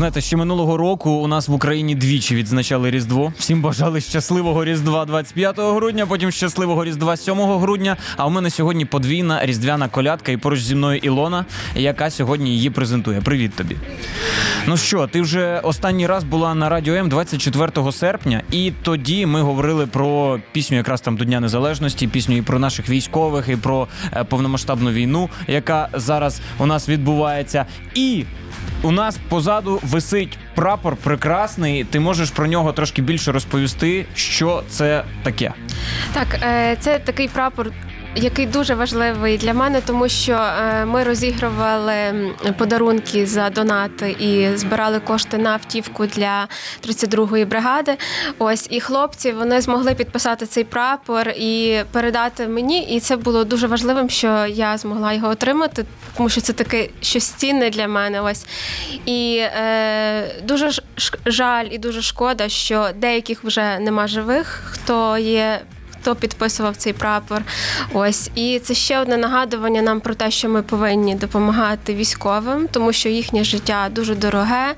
знаєте, ще минулого року у нас в Україні двічі відзначали Різдво. Всім бажали щасливого Різдва 25 грудня, потім щасливого Різдва 7 грудня. А у мене сьогодні подвійна різдвяна колядка і поруч зі мною Ілона, яка сьогодні її презентує. Привіт тобі. Ну що, ти вже останній раз була на радіо М 24 серпня, і тоді ми говорили про пісню, якраз там до Дня Незалежності, пісню і про наших військових, і про е, повномасштабну війну, яка зараз у нас відбувається. І у нас позаду висить прапор прекрасний. Ти можеш про нього трошки більше розповісти, що це таке. Так, е, це такий прапор. Який дуже важливий для мене, тому що е, ми розігрували подарунки за донати і збирали кошти на автівку для 32-ї бригади. Ось і хлопці вони змогли підписати цей прапор і передати мені. І це було дуже важливим, що я змогла його отримати, тому що це таке щось цінне для мене. Ось і е, дуже жаль і дуже шкода, що деяких вже нема живих, хто є хто підписував цей прапор. Ось і це ще одне нагадування нам про те, що ми повинні допомагати військовим, тому що їхнє життя дуже дороге,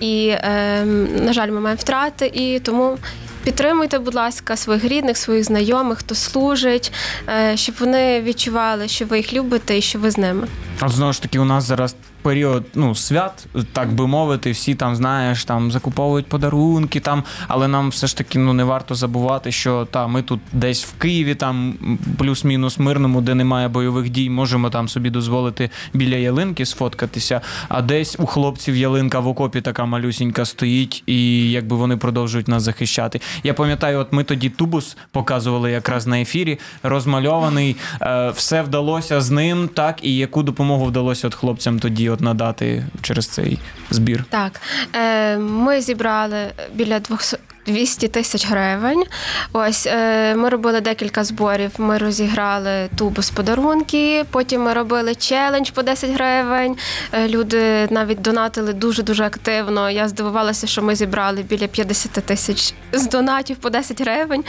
і е, на жаль, ми маємо втрати. І тому підтримуйте, будь ласка, своїх рідних, своїх знайомих, хто служить, е, щоб вони відчували, що ви їх любите і що ви з ними. От знову ж таки, у нас зараз період ну, свят, так би мовити, всі там, знаєш, там закуповують подарунки, там, але нам все ж таки ну, не варто забувати, що та, ми тут десь в Києві, там плюс-мінус мирному, де немає бойових дій, можемо там собі дозволити біля ялинки сфоткатися, а десь у хлопців ялинка в окопі така малюсінька стоїть, і якби вони продовжують нас захищати. Я пам'ятаю, от ми тоді тубус показували якраз на ефірі, розмальований, е, все вдалося з ним, так, і яку допомогу вдалося от хлопцям тоді от надати через цей збір. Так, е, ми зібрали біля 200 200 тисяч гривень. Ось е, ми робили декілька зборів. Ми розіграли тубус подарунки. Потім ми робили челендж по 10 гривень. Е, люди навіть донатили дуже дуже активно. Я здивувалася, що ми зібрали біля 50 тисяч з донатів по 10 гривень.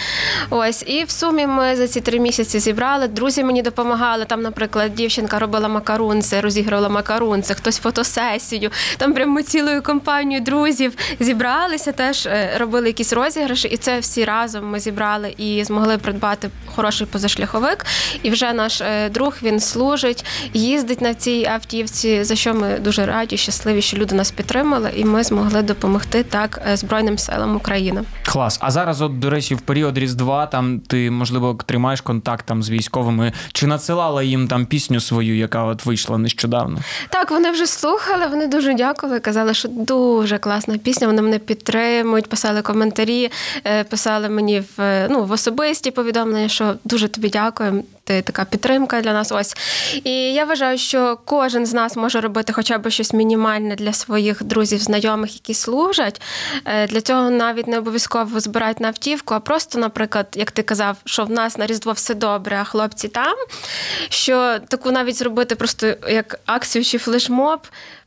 Ось і в сумі ми за ці три місяці зібрали. Друзі мені допомагали. Там, наприклад, дівчинка робила макарунці, розігрувала макарунці, хтось фотосесію. Там прямо цілою компанією друзів зібралися, теж е, робили якісь розіграші, і це всі разом ми зібрали і змогли придбати хороший позашляховик. І вже наш е, друг він служить, їздить на цій автівці, за що ми дуже раді, щасливі, що люди нас підтримали, і ми змогли допомогти так е, Збройним силам України. Клас. А зараз, от, до речі, в період Різдва там ти, можливо, тримаєш контакт там з військовими. Чи надсилала їм там пісню свою, яка от вийшла нещодавно? Так, вони вже слухали, вони дуже дякували. Казали, що дуже класна пісня. Вони мене підтримують, писали коментарі, е, писали мені в е, ну в особисті повідомлення, що дуже тобі дякуємо. Ти така підтримка для нас. Ось і я вважаю, що кожен з нас може робити хоча б щось мінімальне для своїх друзів, знайомих, які служать. Е, Для цього навіть не обов'язково збирати на автівку, а просто, наприклад, як ти казав, що в нас на різдво все добре, а хлопці там. Що таку навіть зробити просто як акцію чи флешмоб,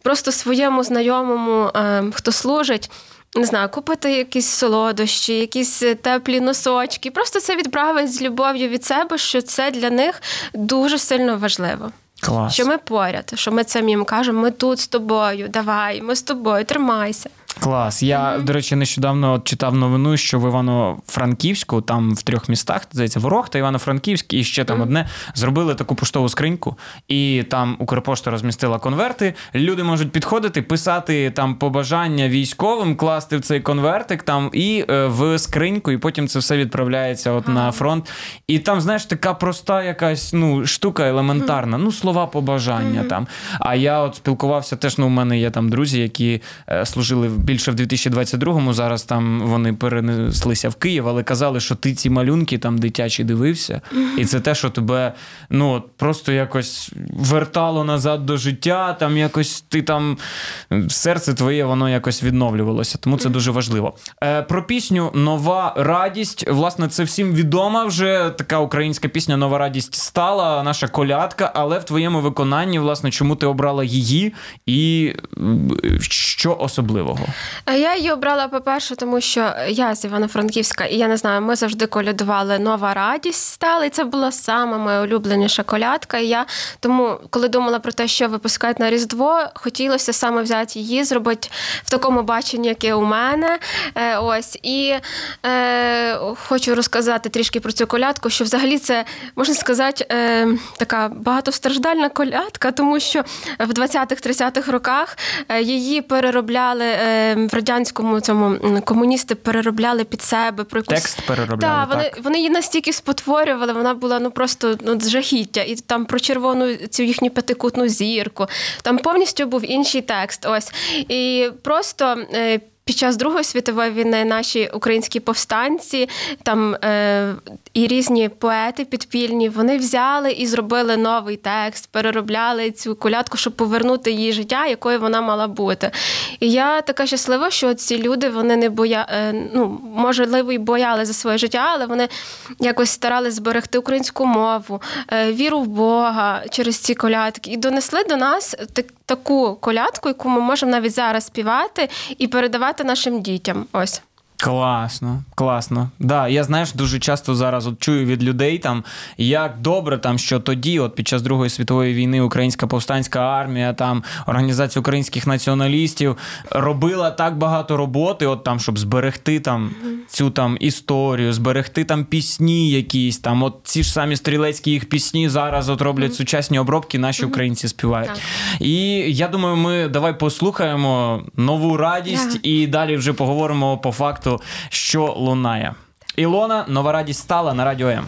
просто своєму знайомому, е, хто служить. Не знаю, купити якісь солодощі, якісь е, теплі носочки. Просто це відправить з любов'ю від себе, що це для них дуже сильно важливо. Клас. Що ми поряд, що ми це їм кажемо, ми тут з тобою, давай, ми з тобою, тримайся. Клас. Я, до речі, нещодавно читав новину, що в Івано-Франківську, там в трьох містах, здається, Ворог та Івано-Франківськ, і ще там одне, зробили таку поштову скриньку, і там Укрпошта розмістила конверти. Люди можуть підходити, писати там побажання військовим, класти в цей конвертик там і е, в скриньку, і потім це все відправляється от на фронт. І там, знаєш, така проста якась ну, штука елементарна, ну, слова побажання там. А я от спілкувався теж, ну, у мене є там друзі, які е, служили в більше в 2022-му. Зараз там вони перенеслися в Київ, але казали, що ти ці малюнки там дитячі дивився, і це те, що тебе ну просто якось вертало назад до життя. Там якось ти там серце твоє воно якось відновлювалося. Тому це дуже важливо. Е, Про пісню Нова радість. Власне, це всім відома вже така українська пісня Нова радість стала, наша колядка, але в твоєму виконанні, власне, чому ти обрала її і що особливого? Я її обрала, по-перше, тому що я з Івано-Франківська, і я не знаю, ми завжди колядували нова радість стала, і це була сама моя улюбленіша колядка. І я тому, коли думала про те, що випускають на Різдво, хотілося саме взяти її, зробити в такому баченні, яке у мене. Е, ось і е, хочу розказати трішки про цю колядку, що взагалі це можна сказати е, така багатостраждальна колядка, тому що в 20-30-х роках е, її переробляли е, в радянському цьому комуністи переробляли під себе про якусь... текст переробляли. Да, вони так. вони її настільки спотворювали. Вона була ну просто ну жахіття, і там про червону цю їхню п'ятикутну зірку. Там повністю був інший текст. Ось і просто. Під час Другої світової війни наші українські повстанці, там е, і різні поети підпільні, вони взяли і зробили новий текст, переробляли цю колядку, щоб повернути її життя, якою вона мала бути. І я така щаслива, що ці люди вони не боя... Е, ну, можливо, і бояли за своє життя, але вони якось старались зберегти українську мову, е, віру в Бога через ці колядки і донесли до нас так, таку колядку, яку ми можемо навіть зараз співати і передавати нашим дітям. Ось. Класно, класно. Да, я знаєш, дуже часто зараз от чую від людей там, як добре там, що тоді, от під час Другої світової війни, Українська повстанська армія, там організація українських націоналістів робила так багато роботи, от там, щоб зберегти там цю там історію, зберегти там пісні, якісь там. От ці ж самі стрілецькі їх пісні зараз от роблять mm-hmm. сучасні обробки, наші mm-hmm. українці співають. Так. І я думаю, ми давай послухаємо нову радість yeah. і далі вже поговоримо по факту що лунає. Ілона, нова радість стала на радіо М.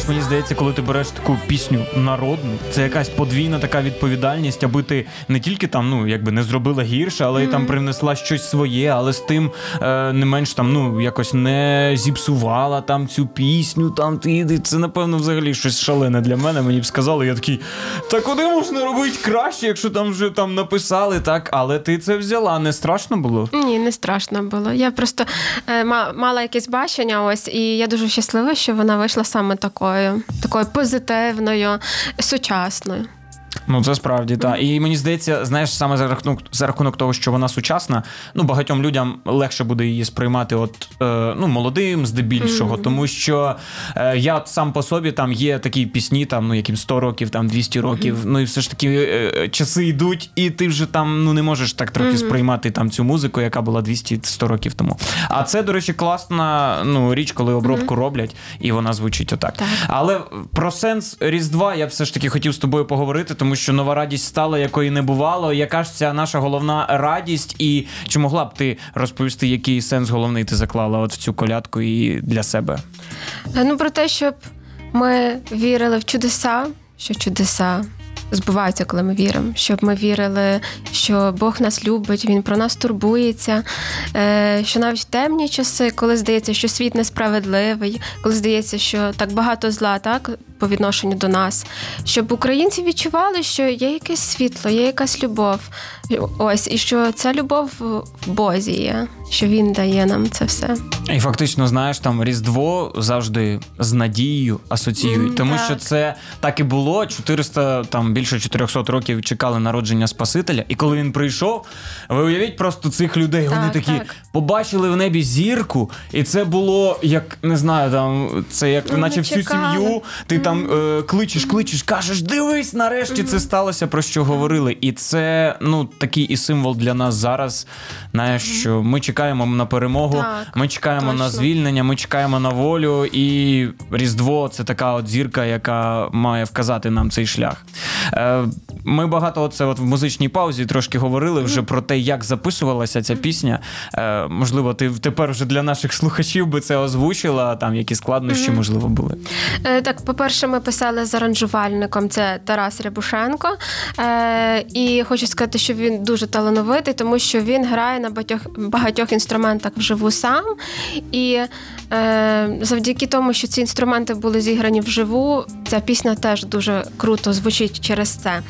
знаєш, мені здається, коли ти береш таку пісню народну, це якась подвійна така відповідальність, аби ти не тільки там, ну якби не зробила гірше, але й там привнесла щось своє, але з тим е, не менш там, ну якось не зіпсувала там цю пісню. Там ти це напевно взагалі щось шалене для мене. Мені б сказали, я такий, та куди можна робити краще, якщо там вже там написали, так, але ти це взяла, не страшно було? Ні, не страшно було. Я просто е, ма- мала якесь бачення, ось, і я дуже щаслива, що вона вийшла саме такою, такою позитивною, сучасною. Ну, це справді так. І мені здається, знаєш, саме за рахунок за рахунок того, що вона сучасна, ну багатьом людям легше буде її сприймати, от е, ну молодим, здебільшого, тому що е, я от сам по собі там є такі пісні, там ну яким 100 років, там 200 років. Ну і все ж таки е, часи йдуть, і ти вже там ну не можеш так трохи сприймати там цю музику, яка була 200-100 років тому. А це, до речі, класна ну річ, коли обробку роблять, і вона звучить отак. Так. Але про сенс Різдва я все ж таки хотів з тобою поговорити, тому що нова радість стала, якої не бувало. Яка ж ця наша головна радість? І чи могла б ти розповісти, який сенс головний ти заклала от в цю колядку і для себе? Е, Ну, про те, щоб ми вірили в чудеса, що чудеса збуваються, коли ми віримо, щоб ми вірили, що Бог нас любить, Він про нас турбується, е, що навіть в темні часи, коли здається, що світ несправедливий, коли здається, що так багато зла, так. По відношенню до нас, щоб українці відчували, що є якесь світло, є якась любов. Ось, і що ця любов в Бозі є, що він дає нам це все. І фактично, знаєш, там Різдво завжди з надією асоціюють, Мгм, тому так. що це так і було. 400, там більше 400 років чекали народження Спасителя. І коли він прийшов, ви уявіть просто цих людей. вони такі так. побачили в небі зірку, і це було як не знаю, там це як Ну, наче ми всю сім'ю. Ти там е, кличеш, кличеш, кажеш, дивись, нарешті це сталося, про що говорили. І це ну такий і символ для нас зараз. Знаєш, що ми чекаємо на перемогу, Так, ми чекаємо на звільнення, ми чекаємо на волю, і Різдво це така от зірка, яка має вказати нам цей шлях. Е, Ми багато оце от в музичній паузі трошки говорили вже про те, як записувалася ця пісня. Е, Можливо, ти тепер вже для наших слухачів би це озвучила, там які складнощі, можливо, були. Е, Так, по-перше, ми писали з аранжувальником, це Тарас Рябушенко. Е, і хочу сказати, що він дуже талановитий, тому що він грає на багатьох, багатьох інструментах вживу сам. І е, завдяки тому, що ці інструменти були зіграні вживу, ця пісня теж дуже круто звучить через це.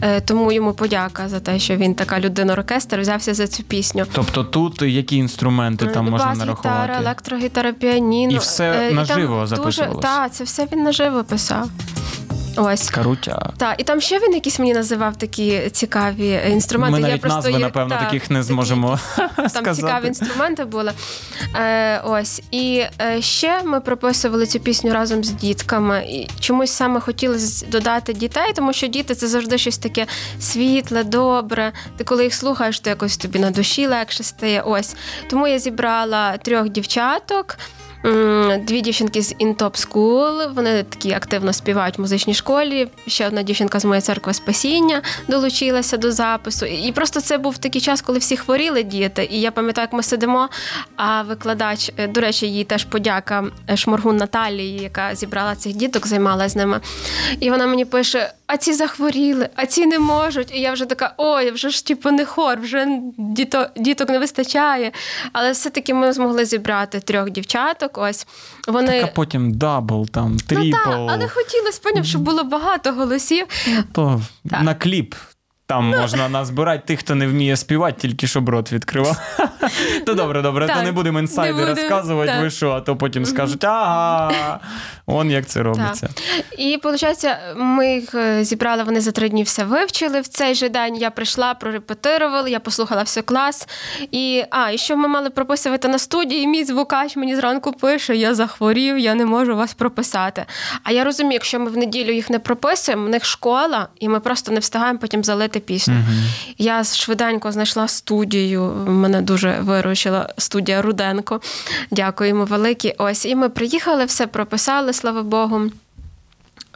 Е, тому йому подяка за те, що він така людина-оркестр, взявся за цю пісню. Тобто тут які інструменти там можна Бас-гітара, нарахувати? електрогітара, піаніно. І все наживо дуже- записувалось? Так, це все він наживо писав. Ось. Карутя. Так, і там ще він якісь мені називав такі цікаві інструменти. Ми Я просто назви, є- напевно, так, таких не такі зможемо Там цікаві інструменти були. Е, ось. І е, ще ми прописували цю пісню разом з дітками. І чомусь саме хотілося додати дітей, тому що діти це завжди щось таке світле, добре. Ти коли їх слухаєш, то якось тобі на душі легше стає. Ось. Тому я зібрала трьох дівчаток. Дві дівчинки з Top School, вони такі активно співають в музичній школі. Ще одна дівчинка з моєї церкви спасіння долучилася до запису. І просто це був такий час, коли всі хворіли діти. І я пам'ятаю, як ми сидимо. А викладач, е, до речі, їй теж подяка е, Шморгун Наталії, яка зібрала цих діток, займалася з ними. І вона мені пише: а ці захворіли, а ці не можуть. І я вже така, ой, вже ж типу не хор, вже діто, діток не вистачає. Але все-таки ми змогли зібрати трьох дівчаток. Ось вони. Так, а потім double, там, Ну triple. так, але хотілося поняв, щоб було багато голосів. То Так. на кліп. Там можна назбирати тих, хто не вміє співати, тільки щоб рот відкривав. То добре, добре, то не будемо інсайди розказувати, ви що, а то потім скажуть, ага, он як це робиться. І виходить, ми їх е, зібрали, вони за три дні все вивчили. В цей же день я прийшла, прорепетирувала, я послухала все клас. І а, і що ми мали прописувати на студії, мій звукач мені зранку пише: я захворів, я не можу вас прописати. А я розумію, якщо ми в неділю їх не прописуємо, в них школа, і ми просто не встигаємо потім залити пісню. Я швиденько знайшла студію. Мене дуже виручила студія Руденко. Дякуємо великі. Ось, і ми приїхали, все прописали, слава Богу.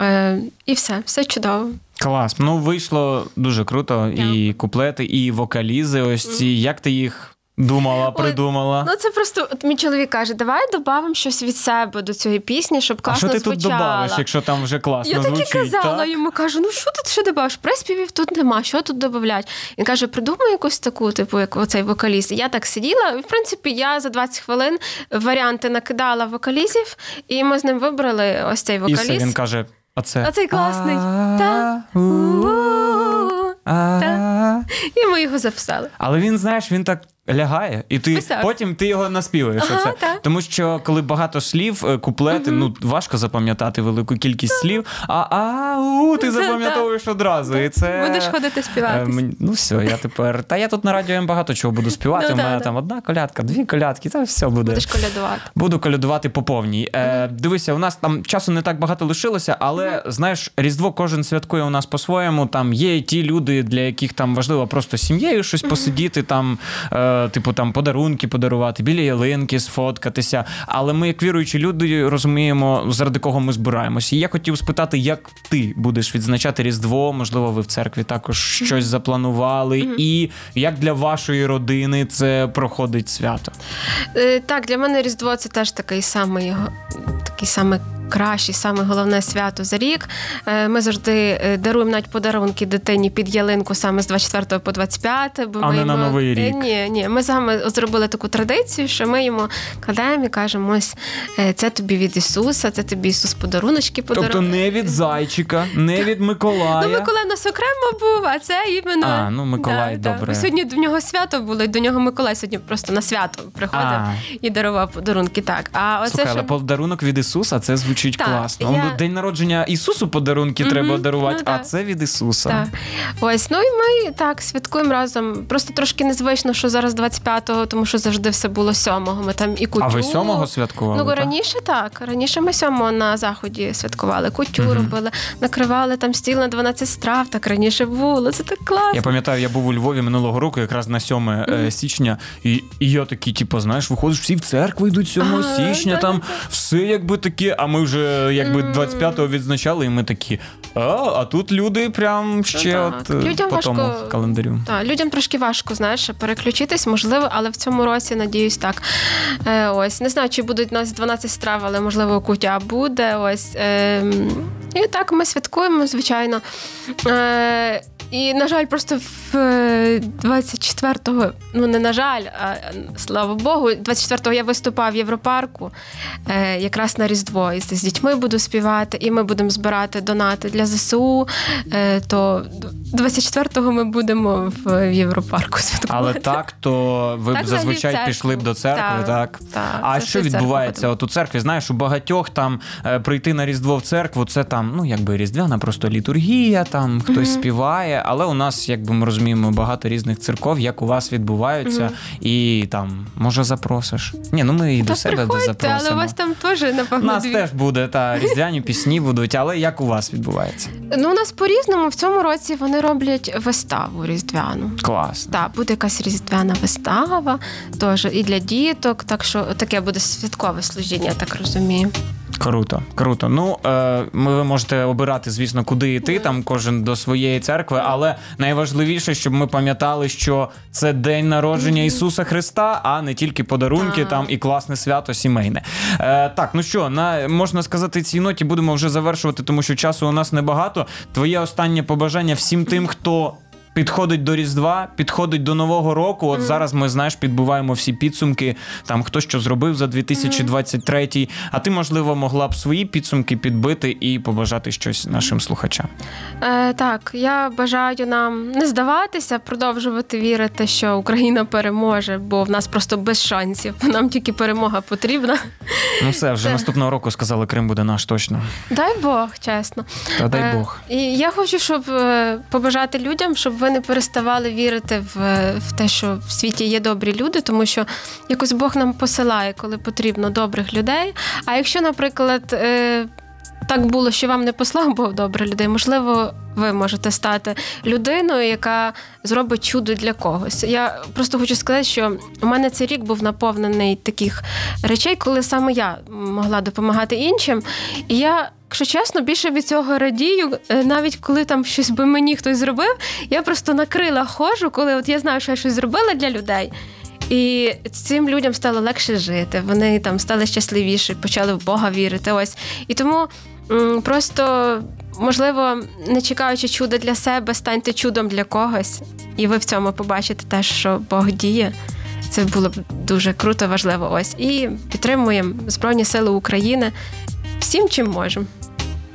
Е, і все, все чудово. Клас. Ну, вийшло дуже круто. І куплети, і вокалізи. Ось ці. Як ти їх думала, придумала. Ну це просто от мій чоловік каже: давай додамо щось від себе до цієї пісні, щоб а класно що ти тут звучала. додавиш, якщо там вже класно Я так і казала так? йому, кажу, ну що тут ще додаваш? Приспівів тут нема, що тут додавати? Він каже, придумай якусь таку, типу, як оцей вокаліст. Я так сиділа, і в принципі я за 20 хвилин варіанти накидала вокалізів, і ми з ним вибрали ось цей І вокаліст. все, він каже. Оцей класний. А, У-у-у. Та. І ми його записали. Але він, знаєш, він так лягає, і ти Писав. потім ти його наспіваєш. Ага, оце. Тому що коли багато слів, е, куплети, ну важко запам'ятати велику кількість слів. А а у ти запам'ятовуєш одразу. І це Будеш ходити співати. Е, Ну все, я тепер. Та я тут на радіо багато чого буду співати. Ну, У мене да. там одна колядка, дві колядки, та все буде. Будеш колядувати. Буду колядувати по повній. Е, дивися, у нас там часу не так багато лишилося, але знаєш, Різдво кожен святкує у нас по-своєму. Там є ті люди, для яких там важливо просто сім'єю щось посидіти, там, е, типу, там подарунки подарувати, біля ялинки сфоткатися. Але ми, як віруючі люди, розуміємо, заради кого ми збираємося. І я хотів спитати, як ти будеш відзначати Різдво? Можливо, ви в церкві також щось запланували, і як для вашої родини це проходить свято? Е, Так, для мене Різдво це теж такий самий такий самий кращий, саме головне свято за рік. Е, Ми завжди е, даруємо навіть подарунки дитині під ялинку саме з 24 по 25. Бо А ми не на Новий Е, рік. Ні, ні. Ми саме зробили таку традицію, що ми йому кладемо і кажемо: ось це тобі від Ісуса, це тобі Ісус подаруночки подарував. Тобто не від зайчика, не від Миколая. Ну, Миколай у нас окремо був, а це іменно. А, ну, Миколай, да, добре. Да. Сьогодні до нього свято було, і до нього Миколай сьогодні просто на свято приходив А. і дарував подарунки. Так. А оце Слухай, але подарунок від Ісуса це звучить Так, класно. я- День народження Ісусу подарунки Мгм, треба дарувати, ну, а це від Ісуса. Так. Ось, ну і ми так святкуємо разом. Просто трошки незвично, що зараз 25-го, тому що завжди все було 7-го. Ми там і кутю. А ви сьомого святкували? Ну, так? раніше так. Раніше ми 7-го на заході святкували, кутю Мгм. робили, накривали там стіл на 12 страв. Так раніше було. Це так класно. Я пам'ятаю, я був у Львові минулого року, якраз на 7 е, січня, і, і я такий, типу, знаєш, виходиш, всі в церкву йдуть 7 Ага, січня, там все якби таке, а ми вже якби 25-го відзначали, і ми такі. А, а тут люди прям ще так. от е, Людям по тому важко- календарю. Так, людям трошки важко, знаєш, переключитись, можливо, але в цьому році, надіюсь, так. Е, ось, не знаю, чи будуть у нас 12 страв, але можливо кутя буде. Ось. Е, і так ми святкуємо, звичайно. Е, і, на жаль, просто в е, 24-го, ну не на жаль, а слава Богу, 24-го я виступав в Європарку е, якраз на Різдво. І з дітьми буду співати, і ми будемо збирати донати для ЗСУ. Е, то 24-го ми будемо в Європарку святкувати. Але так, то ви Так, зазвичай церкву. пішли б до церкви, так? Так, так, а що відбувається? От у церкві, знаєш, у багатьох там е, прийти на Різдво в церкву, це там, ну якби різдвяна просто літургія, там хтось співає. Але у нас, якби ми розуміємо, багато різних церков, як у вас відбуваються, і там може запросиш. Ні, ну ми і до себе запросимо. але у вас там теж, У нас дві. теж буде та різдвяні пісні будуть, але як у вас відбувається? Ну, у нас по-різному в цьому році вони роблять виставу різдвяну. Клас. Так, буде якась різдвяна вистава, теж і для діток, так що таке буде святкове служіння, я так розумію. Круто, круто. Ну е, ми ви можете обирати, звісно, куди йти. Там кожен до своєї церкви. Але найважливіше, щоб ми пам'ятали, що це день народження Ісуса Христа, а не тільки подарунки, там і класне свято сімейне. Е, так, ну що, на можна сказати, цій ноті будемо вже завершувати, тому що часу у нас небагато. Твоє останнє побажання всім тим, хто. Підходить до Різдва, підходить до Нового року. От зараз ми знаєш, підбиваємо всі підсумки. Там хто що зробив за 2023, А ти, можливо, могла б свої підсумки підбити і побажати щось нашим слухачам. Е, так, я бажаю нам не здаватися, продовжувати вірити, що Україна переможе, бо в нас просто без шансів. Нам тільки перемога потрібна. Ну все, вже Це- наступного року сказали, Крим буде наш точно. Дай Бог, чесно. Та дай Е, Бог. І я хочу, щоб е, побажати людям, щоб ви не переставали вірити в, в те, що в світі є добрі люди, тому що якось Бог нам посилає, коли потрібно добрих людей. А якщо, наприклад, е, так було, що вам не послав Бог добрих людей, можливо, ви можете стати людиною, яка зробить чудо для когось. Я просто хочу сказати, що у мене цей рік був наповнений таких речей, коли саме я могла допомагати іншим. І я. Якщо чесно, більше від цього радію, Е, навіть коли там щось би мені хтось зробив, я просто накрила хожу, коли от я знаю, що я щось зробила для людей. І цим людям стало легше жити. Вони там стали щасливіші, почали в Бога вірити. Ось і тому просто можливо, не чекаючи чуда для себе, станьте чудом для когось, і ви в цьому побачите те, що Бог діє. Це було б дуже круто, важливо. Ось і підтримуємо Збройні Сили України всім, чим можемо.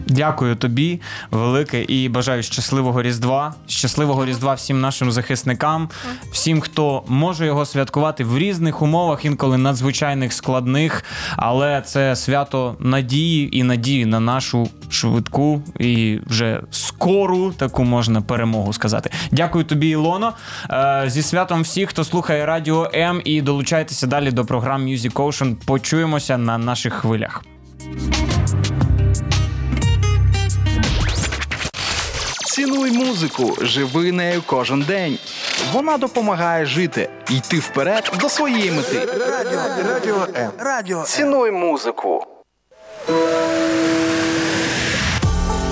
Дякую тобі, велике, і бажаю щасливого Різдва, щасливого Різдва всім нашим захисникам, всім, хто може його святкувати в різних умовах, інколи надзвичайних складних. Але це свято надії і надії на нашу швидку і вже скору таку можна перемогу сказати. Дякую тобі, Ілоно. Е, Зі святом всіх, хто слухає Радіо М, і долучайтеся далі до програм Music Ocean. Почуємося на наших хвилях. Цінуй музику, живи нею кожен день. Вона допомагає жити, йти вперед до своєї мети. Радіо, радіо М. Радіо Цінуй музику.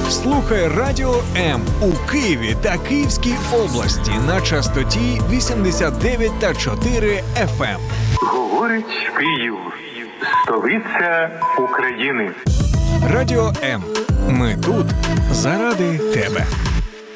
Слухай Радіо М у Києві та Київській області на частоті 89 та 4 FM. Говорить Київ, столиця України. Радіо М. Ми тут заради тебе.